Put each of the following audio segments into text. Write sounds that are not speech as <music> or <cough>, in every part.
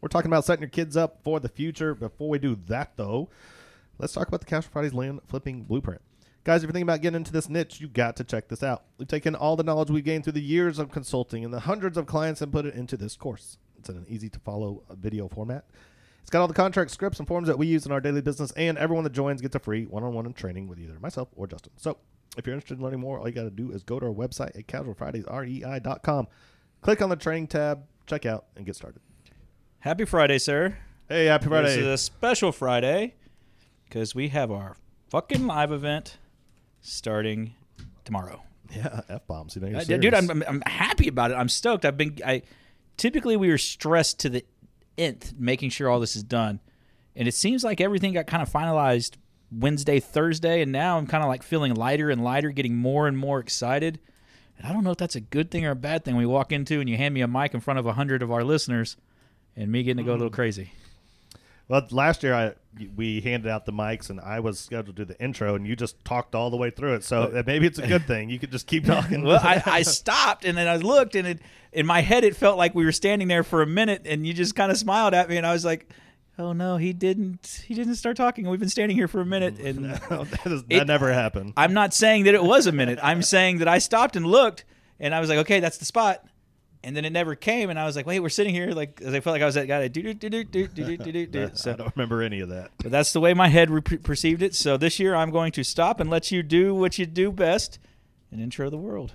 we're talking about setting your kids up for the future. Before we do that, though, let's talk about the Casual Fridays land flipping blueprint. Guys, if you're thinking about getting into this niche, you got to check this out. We've taken all the knowledge we've gained through the years of consulting and the hundreds of clients and put it into this course. It's in an easy to follow video format. It's got all the contract scripts and forms that we use in our daily business, and everyone that joins gets a free one-on-one training with either myself or Justin. So, if you're interested in learning more, all you got to do is go to our website at casualfridaysrei.com, click on the training tab, check out, and get started. Happy Friday, sir. Hey, happy Friday! This is a special Friday because we have our fucking live event starting tomorrow. yeah, <laughs> f bombs. You know, Uh, dude, I'm, I'm, I'm happy about it. I'm stoked. I've been. I typically we were stressed to the nth, making sure all this is done, and it seems like everything got kind of finalized Wednesday, Thursday, and now I'm kind of like feeling lighter and lighter, getting more and more excited. And I don't know if that's a good thing or a bad thing. We walk into and you hand me a mic in front of a hundred of our listeners, and me getting to go a little crazy. Well, last year I we handed out the mics and I was scheduled to do the intro and you just talked all the way through it. So uh, maybe it's a good thing. You could just keep <laughs> talking. well, I, I <laughs> stopped and then I looked and it in my head it felt like we were standing there for a minute and you just kind of smiled at me and I was like, "Oh no, he didn't. He didn't start talking. We've been standing here for a minute." <laughs> And that, is, It- that never happened. I'm not saying that it was a minute. I'm saying that I stopped and looked and I was like, "Okay, that's the spot." and then it never came, and I was like, "Wait, we're sitting here like." I felt like I was <laughs> that guy. Do do do do do do do do. I don't remember any of that. But that's the way my head re- perceived it. So this year, I'm going to stop and let you do what you do best, and intro the world.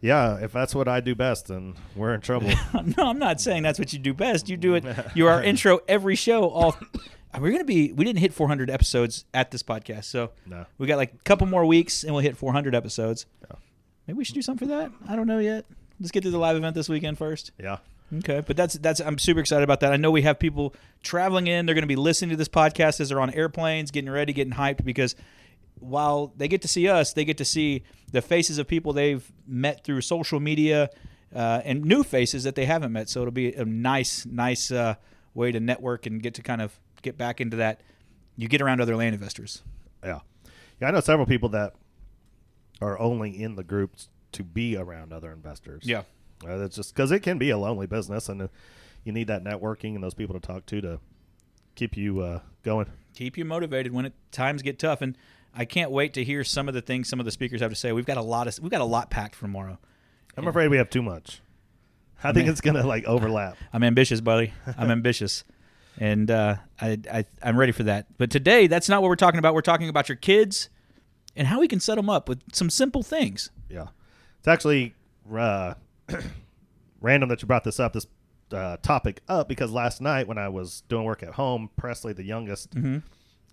Yeah, if that's what I do best, then we're in trouble. <laughs> no, I'm not saying that's what you do best. You do it. <laughs> You are intro every show. All <coughs> we're gonna be. We didn't hit 400 episodes at this podcast, so no. we got like a couple more weeks, and we'll hit 400 episodes. No. Maybe we should do something for that. I don't know yet. Let's get to the live event this weekend first. yeah. Okay, but that's that's I'm super excited about that. I know we have people traveling in. They're going to be listening to this podcast as they're on airplanes, getting ready, getting hyped because while they get to see us, they get to see the faces of people they've met through social media uh, and new faces that they haven't met. So it'll be a nice, nice uh, way to network and get to kind of get back into that. You get around other land investors. Yeah. Yeah, I know several people that are only in the groups to be around other investors. Uh, that's just because it can be a lonely business, and uh, you need that networking and those people to talk to to keep you uh, going. keep you motivated when it, times get tough. And I can't wait to hear some of the things some of the speakers have to say. We've got a lot of we've got a lot packed for tomorrow. I'm afraid we have too much. I think mean- it's gonna like <laughs> overlap. I'm ambitious, buddy. I'm <laughs> ambitious, and uh, I, I I'm ready for that. But today, that's not what we're talking about. We're talking about your kids and how we can set them up with some simple things. Yeah, it's actually uh, <clears throat> random that you brought this up, this uh, topic up, because last night when I was doing work at home, Presley, the youngest, Mm-hmm.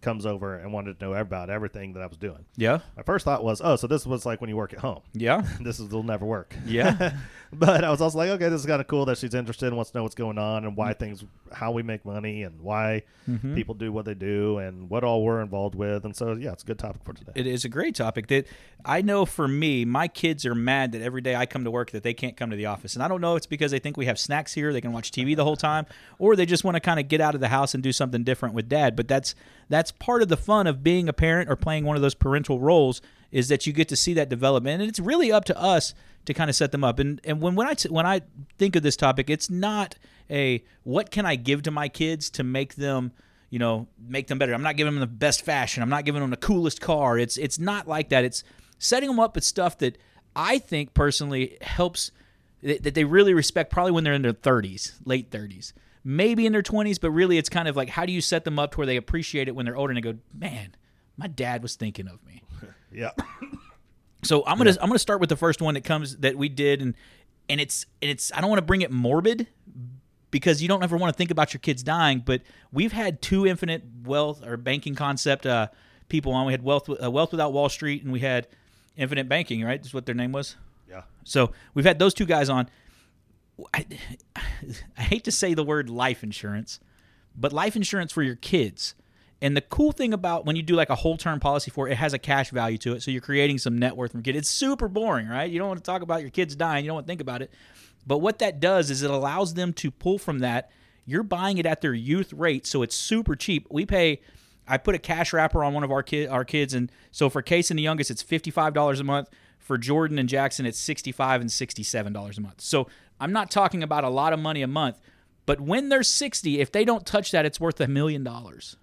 Comes over and wanted to know about everything that I was doing. Yeah, My first thought was, oh, so this was like when you work at home. yeah, <laughs> This is, will never work. yeah. <laughs> but I was also like, okay, this is kind of cool that she's interested and wants to know what's going on and why things, how we make money and why Mm-hmm. people do what they do and what all we're involved with. And so, yeah, it's a good topic for today. It is a great topic. That I know for me, my kids are mad that every day I come to work that they can't come to the office, and I don't know if it's because they think we have snacks here, they can watch TV the whole time, or they just want to kind of get out of the house and do something different with dad. But that's that's part of the fun of being a parent or playing one of those parental roles is that you get to see that development, and it's really up to us to kind of set them up. And and when when I when I think of this topic, it's not a what can I give to my kids to make them you know, make them better. I'm not giving them the best fashion. I'm not giving them the coolest car. It's it's not like that. It's setting them up with stuff that I think personally helps that they really respect probably when they're in their 30s, late 30s. Maybe in their 20s, but really it's kind of like how do you set them up to where they appreciate it when they're older and they go, "Man, my dad was thinking of me." <laughs> Yeah. <coughs> So I'm gonna I'm gonna start with the first one that comes that we did and and it's and it's I don't want to bring it morbid because you don't ever want to think about your kids dying, but we've had two infinite wealth or banking concept uh, people on. We had wealth uh, wealth without Wall Street and we had infinite banking. Right, is what their name was. Yeah. So we've had those two guys on. I, I hate to say the word life insurance, but life insurance for your kids. And the cool thing about when you do like a whole term policy for it, it has a cash value to it. So you're creating some net worth from kid. It's super boring, right? You don't want to talk about your kids dying. You don't want to think about it. But what that does is it allows them to pull from that. You're buying it at their youth rate, so it's super cheap. We pay. I put a cash wrapper on one of our kid our kids, and so for Case and the youngest, it's fifty five dollars a month. For Jordan and Jackson, it's sixty five and sixty seven dollars a month. So I'm not talking about a lot of money a month, but when they're sixty, if they don't touch that, it's worth a million dollars.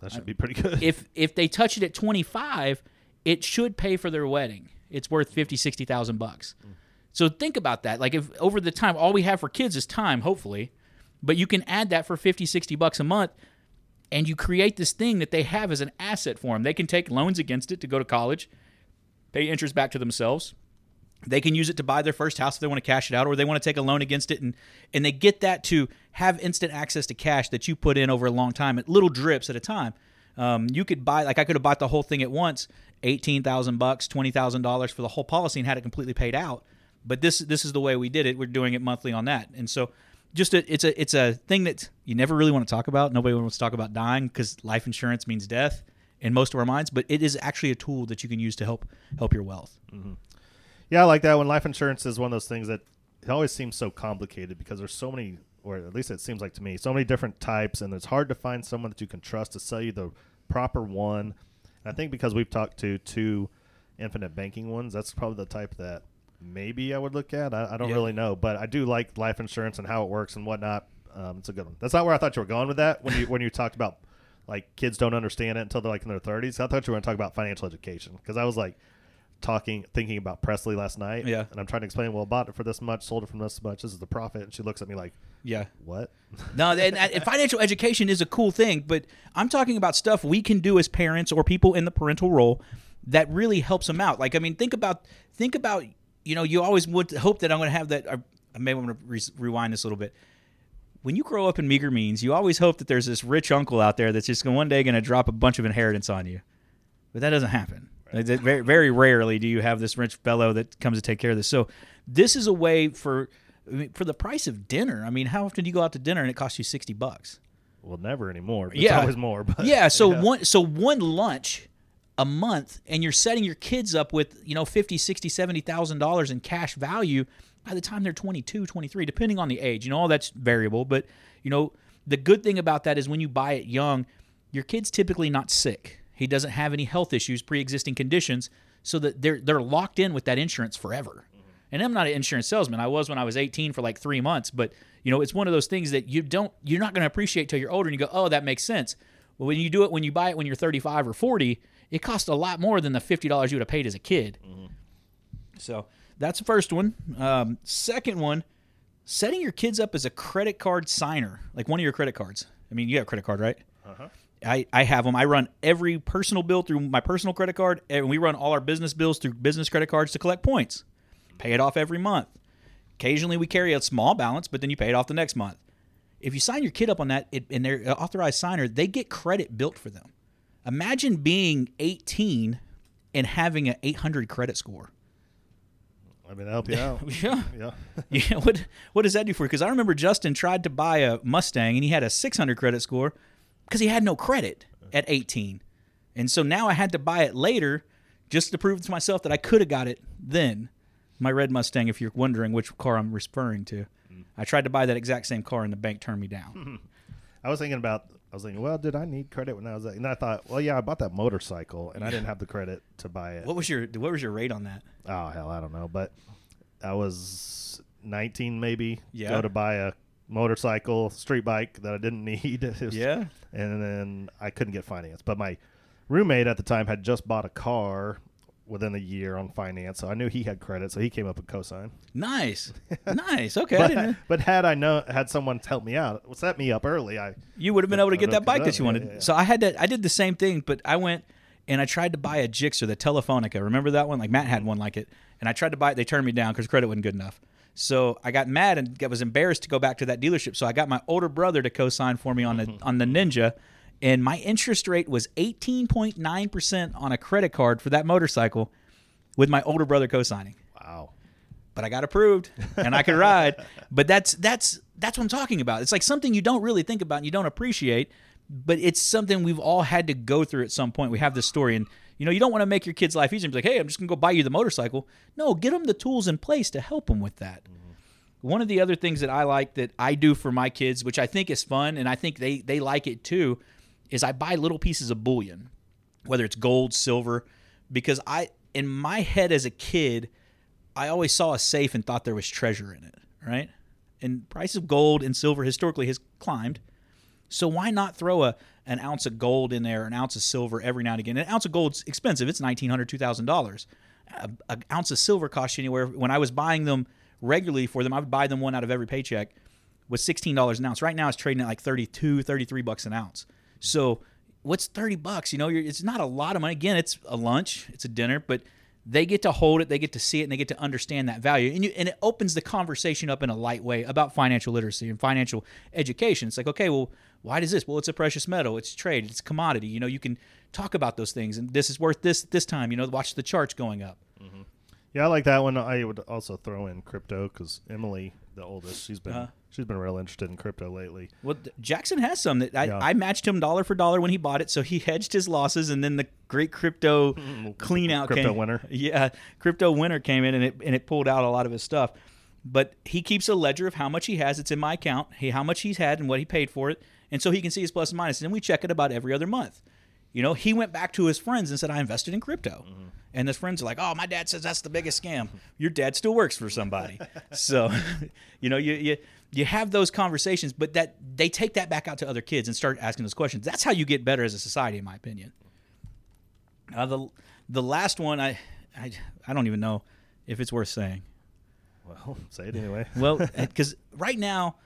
That should be pretty good. If if they touch it at 25, it should pay for their wedding. It's worth 50, 60,000 bucks. Mm. So think about that. Like if over the time all we have for kids is time, hopefully, but you can add that for 50, 60 bucks a month and you create this thing that they have as an asset for them. They can take loans against it to go to college, pay interest back to themselves. They can use it to buy their first house if they want to cash it out, or they want to take a loan against it, and and they get that to have instant access to cash that you put in over a long time at little drips at a time. Um, you could buy like I could have bought the whole thing at once, eighteen thousand bucks, twenty thousand dollars for the whole policy, and had it completely paid out. But this this is the way we did it. We're doing it monthly on that, and so just a, it's a it's a thing that you never really want to talk about. Nobody wants to talk about dying because life insurance means death in most of our minds. But it is actually a tool that you can use to help help your wealth. Yeah, I like that when life insurance is one of those things that it always seems so complicated because there's so many, or at least it seems like to me, so many different types, and it's hard to find someone that you can trust to sell you the proper one. And I think because we've talked to two infinite banking ones, that's probably the type that maybe I would look at. I, I don't Yeah. really know, but I do like life insurance and how it works and whatnot. Um, it's a good one. That's not where I thought you were going with that when you when you talked about like kids don't understand it until they're like in their 30s. I thought you were going to talk about financial education because I was like talking thinking about Presley last night. Yeah. and I'm trying to explain. Well, bought it for this much, sold it for this much. This is the profit, and she looks at me like, Yeah. "What?" <laughs> No, and, and <laughs> financial education is a cool thing, but I'm talking about stuff we can do as parents or people in the parental role that really helps them out. Like, I mean, think about think about you know, you always would hope that I'm going to have that. Maybe I'm going to re- rewind this a little bit. When you grow up in meager means, you always hope that there's this rich uncle out there that's just one day going to drop a bunch of inheritance on you, but that doesn't happen. Very, very rarely do you have this rich fellow that comes to take care of this. So, this is a way for I mean, for the price of dinner. I mean, how often do you go out to dinner and it costs you sixty bucks? Well, never anymore. It's Yeah. always more. But Yeah, so one so one lunch a month and you're setting your kids up with, you know, 50, 60, 70,000 dollars in cash value by the time they're 22, 23, depending on the age. You know, all that's variable, but you know, the good thing about that is when you buy it young, your kid's typically not sick. He doesn't have any health issues, pre-existing conditions, so that they're they're locked in with that insurance forever. And I'm not an insurance salesman. I was when I was 18 for like 3 months, but you know, it's one of those things that you don't you're not going to appreciate till you're older and you go, "Oh, that makes sense." But when you do it when you buy it when you're 35 or 40, it costs a lot more than the $50 you would have paid as a kid. So, that's the first one. Um, second one, setting your kids up as a credit card signer, like one of your credit cards. I mean, you have a credit card, right? I, I have them. I run every personal bill through my personal credit card, and we run all our business bills through business credit cards to collect points. Pay it off every month. Occasionally, we carry a small balance, but then you pay it off the next month. If you sign your kid up on that, it, and they're an authorized signer, they get credit built for them. Imagine being 18 and having an 800 credit score. I mean, that help you out. <laughs> Yeah. yeah. <laughs> Yeah, what what does that do for you? Because I remember Justin tried to buy a Mustang and he had a 600 credit score because he had no credit at 18, and so now I had to buy it later just to prove to myself that I could have got it then. My red Mustang, if you're wondering which car I'm referring to, mm-hmm. I tried to buy that exact same car and the bank turned me down. <laughs> I was thinking about. I was thinking, well, did I need credit when I was? That? And I thought, well, yeah, I bought that motorcycle, and I didn't have the credit to buy it. What was your what was your rate on that? Oh hell, I don't know, but I was 19 maybe. Yeah. Go to buy a motorcycle, street bike that I didn't <laughs> need. Was- Yeah. And then I couldn't get finance, but my roommate at the time had just bought a car within a year on finance, so I knew he had credit, so he came up and co-signed. Nice, <laughs> nice. Okay, But, but had I know had someone help me out, set me up early, I you would have been able to get that bike that you wanted. yeah, yeah. So I had to. I did the same thing, but I went and I tried to buy a Gixxer, the Telefonica. Remember that one? Like Matt had one like it, and I tried to buy it. They turned me down because credit wasn't good enough. So I got mad and got, was embarrassed to go back to that dealership. So I got my older brother to co-sign for me on the mm-hmm. on the Ninja, and my interest rate was eighteen point nine percent on a credit card for that motorcycle, with my older brother co-signing. wow. but I got approved and I could ride. <laughs> But that's that's that's what I'm talking about. It's like something you don't really think about and you don't appreciate, but it's something we've all had to go through at some point. We have this story and you know, you don't want to make your kid's life easier and be like, "Hey, I'm just going to go buy you the motorcycle." No, get them the tools in place to help them with that. Mm-hmm. One of the other things that I like that I do for my kids, which I think is fun and I think they they like it too, is I buy little pieces of bullion, whether it's gold, silver, because I in my head as a kid, I always saw a safe and thought there was treasure in it, right? And price of gold and silver historically has climbed. So why not throw a an ounce of gold in there, an ounce of silver every now and again? An ounce of gold's expensive; it's nineteen hundred, two thousand dollars. An ounce of silver costs you anywhere. When I was buying them regularly for them, I would buy them one out of every paycheck. Was sixteen dollars an ounce. Right now, it's trading at like 32, 33 bucks an ounce. So what's thirty bucks? You know, it's not a lot of money. Again, it's a lunch, it's a dinner, but they get to hold it, they get to see it, and they get to understand that value. And, you, and it opens the conversation up in a light way about financial literacy and financial education. It's like, okay, well, why does this? Well, it's a precious metal, it's trade, it's commodity. You know, you can talk about those things, and this is worth this this time. You know, watch the charts going up. Mm-hmm. Yeah, I like that one. I would also throw in crypto because Emily, the oldest, she's been uh-huh. She's been real interested in crypto lately. Well, Jackson has some that I, yeah. I, matched him dollar for dollar when he bought it, so he hedged his losses, and then the great crypto clean out crypto came. winter. <laughs> Yeah, crypto winter came in and it and it pulled out a lot of his stuff. But he keeps a ledger of how much he has. It's in my account. He how much he's had and what he paid for it, and so he can see his plus and minus. And we check it about every other month. You know, he went back to his friends and said, "I invested in crypto." Mm-hmm. And his friends are like, "Oh, my dad says that's the biggest scam." Your dad still works for somebody, <laughs> so <laughs> you know you you you have those conversations, but that they take that back out to other kids and start asking those questions. That's how you get better as a society, in my opinion. Uh, the the last one, I, I I don't even know if it's worth saying. Well, <laughs> say it anyway. <laughs> well, <laughs> because right now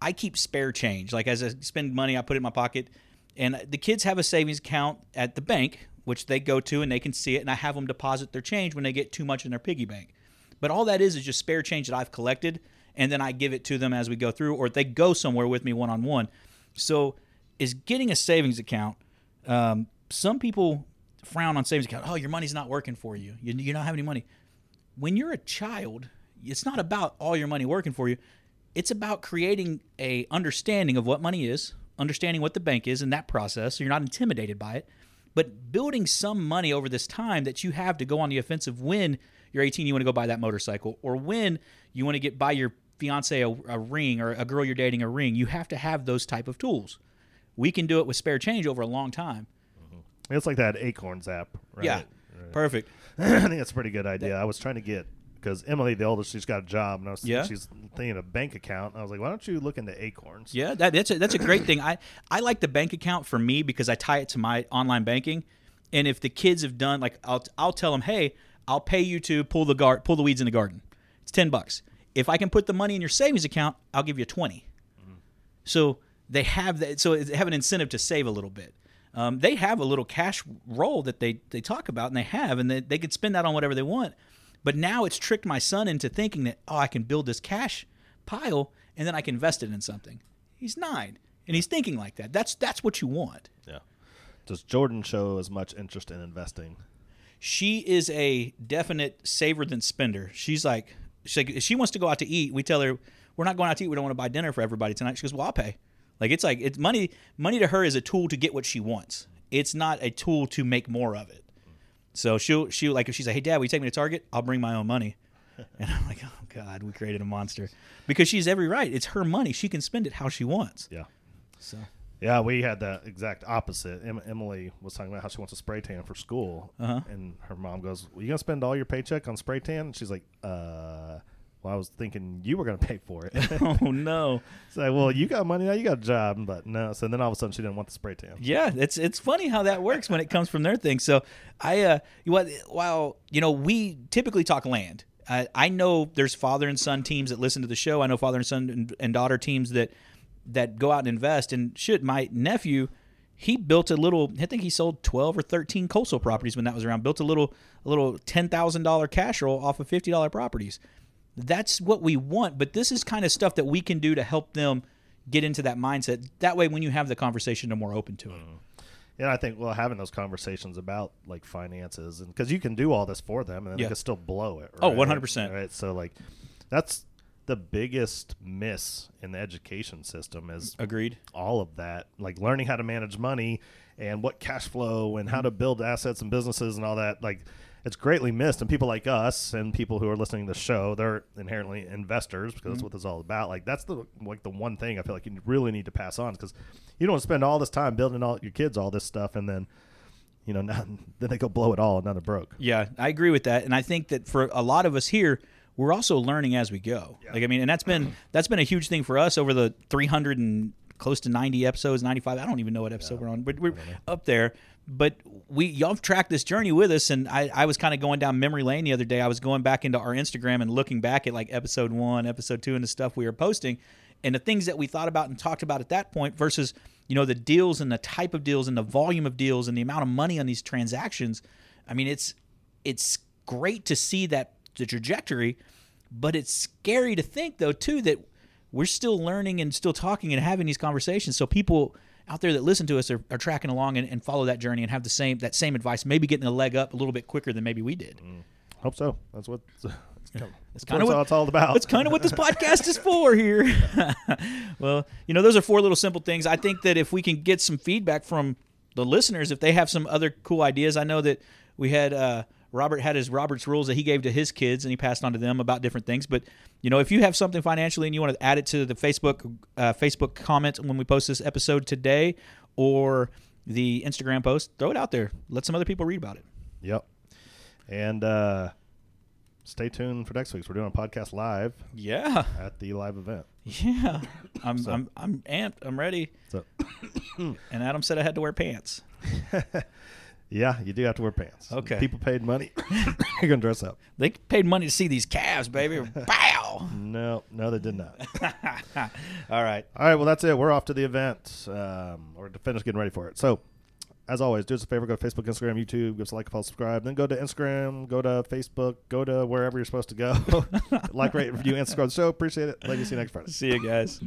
I keep spare change. Like as I spend money, I put it in my pocket, and the kids have a savings account at the bank which they go to and they can see it, and I have them deposit their change when they get too much in their piggy bank. But all that is is just spare change that I've collected, and then I give it to them as we go through, or they go somewhere with me one on one. So, is getting a savings account. Um, some people frown on savings account. Oh, your money's not working for you. You you don't have any money. When you're a child, it's not about all your money working for you. It's about creating a understanding of what money is, understanding what the bank is in that process, so you're not intimidated by it but building some money over this time that you have to go on the offensive when you're 18, you want to go buy that motorcycle, or when you want to get buy your fiance a, a ring or a girl you're dating a ring, you have to have those type of tools. We can do it with spare change over a long time. Mm-hmm. It's like that Acorns app, right? Yeah, right. perfect. <clears throat> I think that's a pretty good idea. That, I was trying to get because Emily, the oldest, she's got a job, and I was yeah. she's thinking a bank account. I was like, why don't you look into Acorns? Yeah, that, that's a, that's a great thing. I I like the bank account for me because I tie it to my online banking, and if the kids have done like I'll I'll tell them, hey, I'll pay you to pull the guard pull the weeds in the garden. It's ten bucks. If I can put the money in your savings account, I'll give you 20 mm-hmm. So they have that. So they have an incentive to save a little bit. Um, they have a little cash roll that they, they talk about and they have, and they, they can spend that on whatever they want. But now it's tricked my son into thinking that, oh, I can build this cash pile and then I can invest it in something. He's nine and he's thinking like that. That's that's what you want. Yeah. Does Jordan show as much interest in investing? She is a definite saver than spender. She's like, she's like, if she wants to go out to eat, we tell her we're not going out to eat. We don't want to buy dinner for everybody tonight. She goes, well, I'll pay. Like it's like it's money. Money to her is a tool to get what she wants. It's not a tool to make more of it. So she'll she like if she's like, "Hey, Dad, will you take me to Target? I'll bring my own money." <laughs> And I'm like, "Oh God, we created a monster," because she's every right. It's her money; she can spend it how she wants. Yeah. So. Yeah, we had the exact opposite. Em- Emily was talking about how she wants a spray tan for school, uh-huh. and her mom goes, "Well, you gonna spend all your paycheck on spray tan?" And she's like, "Uh." Well, I was thinking you were going to pay for it. <laughs> oh no! <laughs> So, well, you got money now. You got a job, but no. So then all of a sudden she didn't want the spray tan. Yeah, it's it's funny how that works when it comes from their thing. So I, uh, what while you know we typically talk land. Uh, I know there's father and son teams that listen to the show. I know father and son and, and daughter teams that that go out and invest. And shit, my nephew he built a little i think he sold 12 or 13 coastal properties when that was around built a little a little $10000 cash roll off of $50 properties that's what we want. But this is kind of stuff that we can do to help them get into that mindset. That way, when you have the conversation, they're more open to it. Mm. Yeah, I think well having those conversations about like finances and because you can do all this for them and then Yeah. they can still blow it. Oh, right? 100%. Right. So like that's the biggest miss in the education system is Agreed. all of that, like learning how to manage money and what cash flow and how to mm-hmm. build assets and businesses and all that. Like it's greatly missed. And people like us and people who are listening to the show, they're inherently investors because that's mm-hmm. what this is all about. Like that's the like the one thing I feel like you really need to pass on because you don't spend all this time building all your kids all this stuff and then you know not, <laughs> then they go blow it all and none are broke. Yeah, I agree with that, and I think that for a lot of us here, we're also learning as we go. Like I mean, and that's been that's been a huge thing for us over the 300 and close to 90 episodes, 95. I don't even know what episode we're on, but we're up there. But we y'all have tracked this journey with us, and I, I was kind of going down memory lane the other day. I was going back into our Instagram and looking back at like episode one, episode two, and the stuff we were posting, and the things that we thought about and talked about at that point versus you know the deals and the type of deals and the volume of deals and the amount of money on these transactions. I mean, it's it's great to see that the trajectory, but it's scary to think though too that we're still learning and still talking and having these conversations. So people out there that listen to us are, are tracking along and, and follow that journey and have the same that same advice, maybe getting a leg up a little bit quicker than maybe we did. Hope so. That's what <laughs> that's kinda what what- it's all about. That's kind of what this podcast is for here. <laughs> well, you know, those are four little simple things. I think that if we can get some feedback from the listeners, if they have some other cool ideas, I know that we had uh, Robert had his Robert's rules that he gave to his kids and he passed on to them about different things. But you know, if you have something financially and you want to add it to the Facebook uh, Facebook comment when we post this episode today, or the Instagram post, throw it out there. Let some other people read about it. Yep. And uh, stay tuned for next week's. We're doing a podcast live Yeah, at the live event. yeah. <laughs> I'm I'm I'm amped. I'm ready. So <coughs> And Adam said I had to wear pants. <laughs> <laughs> yeah, you do have to wear pants. Okay. People paid money. <coughs> <coughs> You're gonna dress up. They paid money to see these calves, baby. <laughs> Bow. No, no, they did not. <laughs> All right. All right, well that's it. We're off to the event. Um, or to finish getting ready for it. So as always, do us a favor, go to Facebook, Instagram, YouTube, give us a like, follow, subscribe, then go to Instagram, go to Facebook, go to wherever you're supposed to go. <laughs> like, rate, review, and subscribe to the show. Appreciate it. You. See you next Friday. See you guys.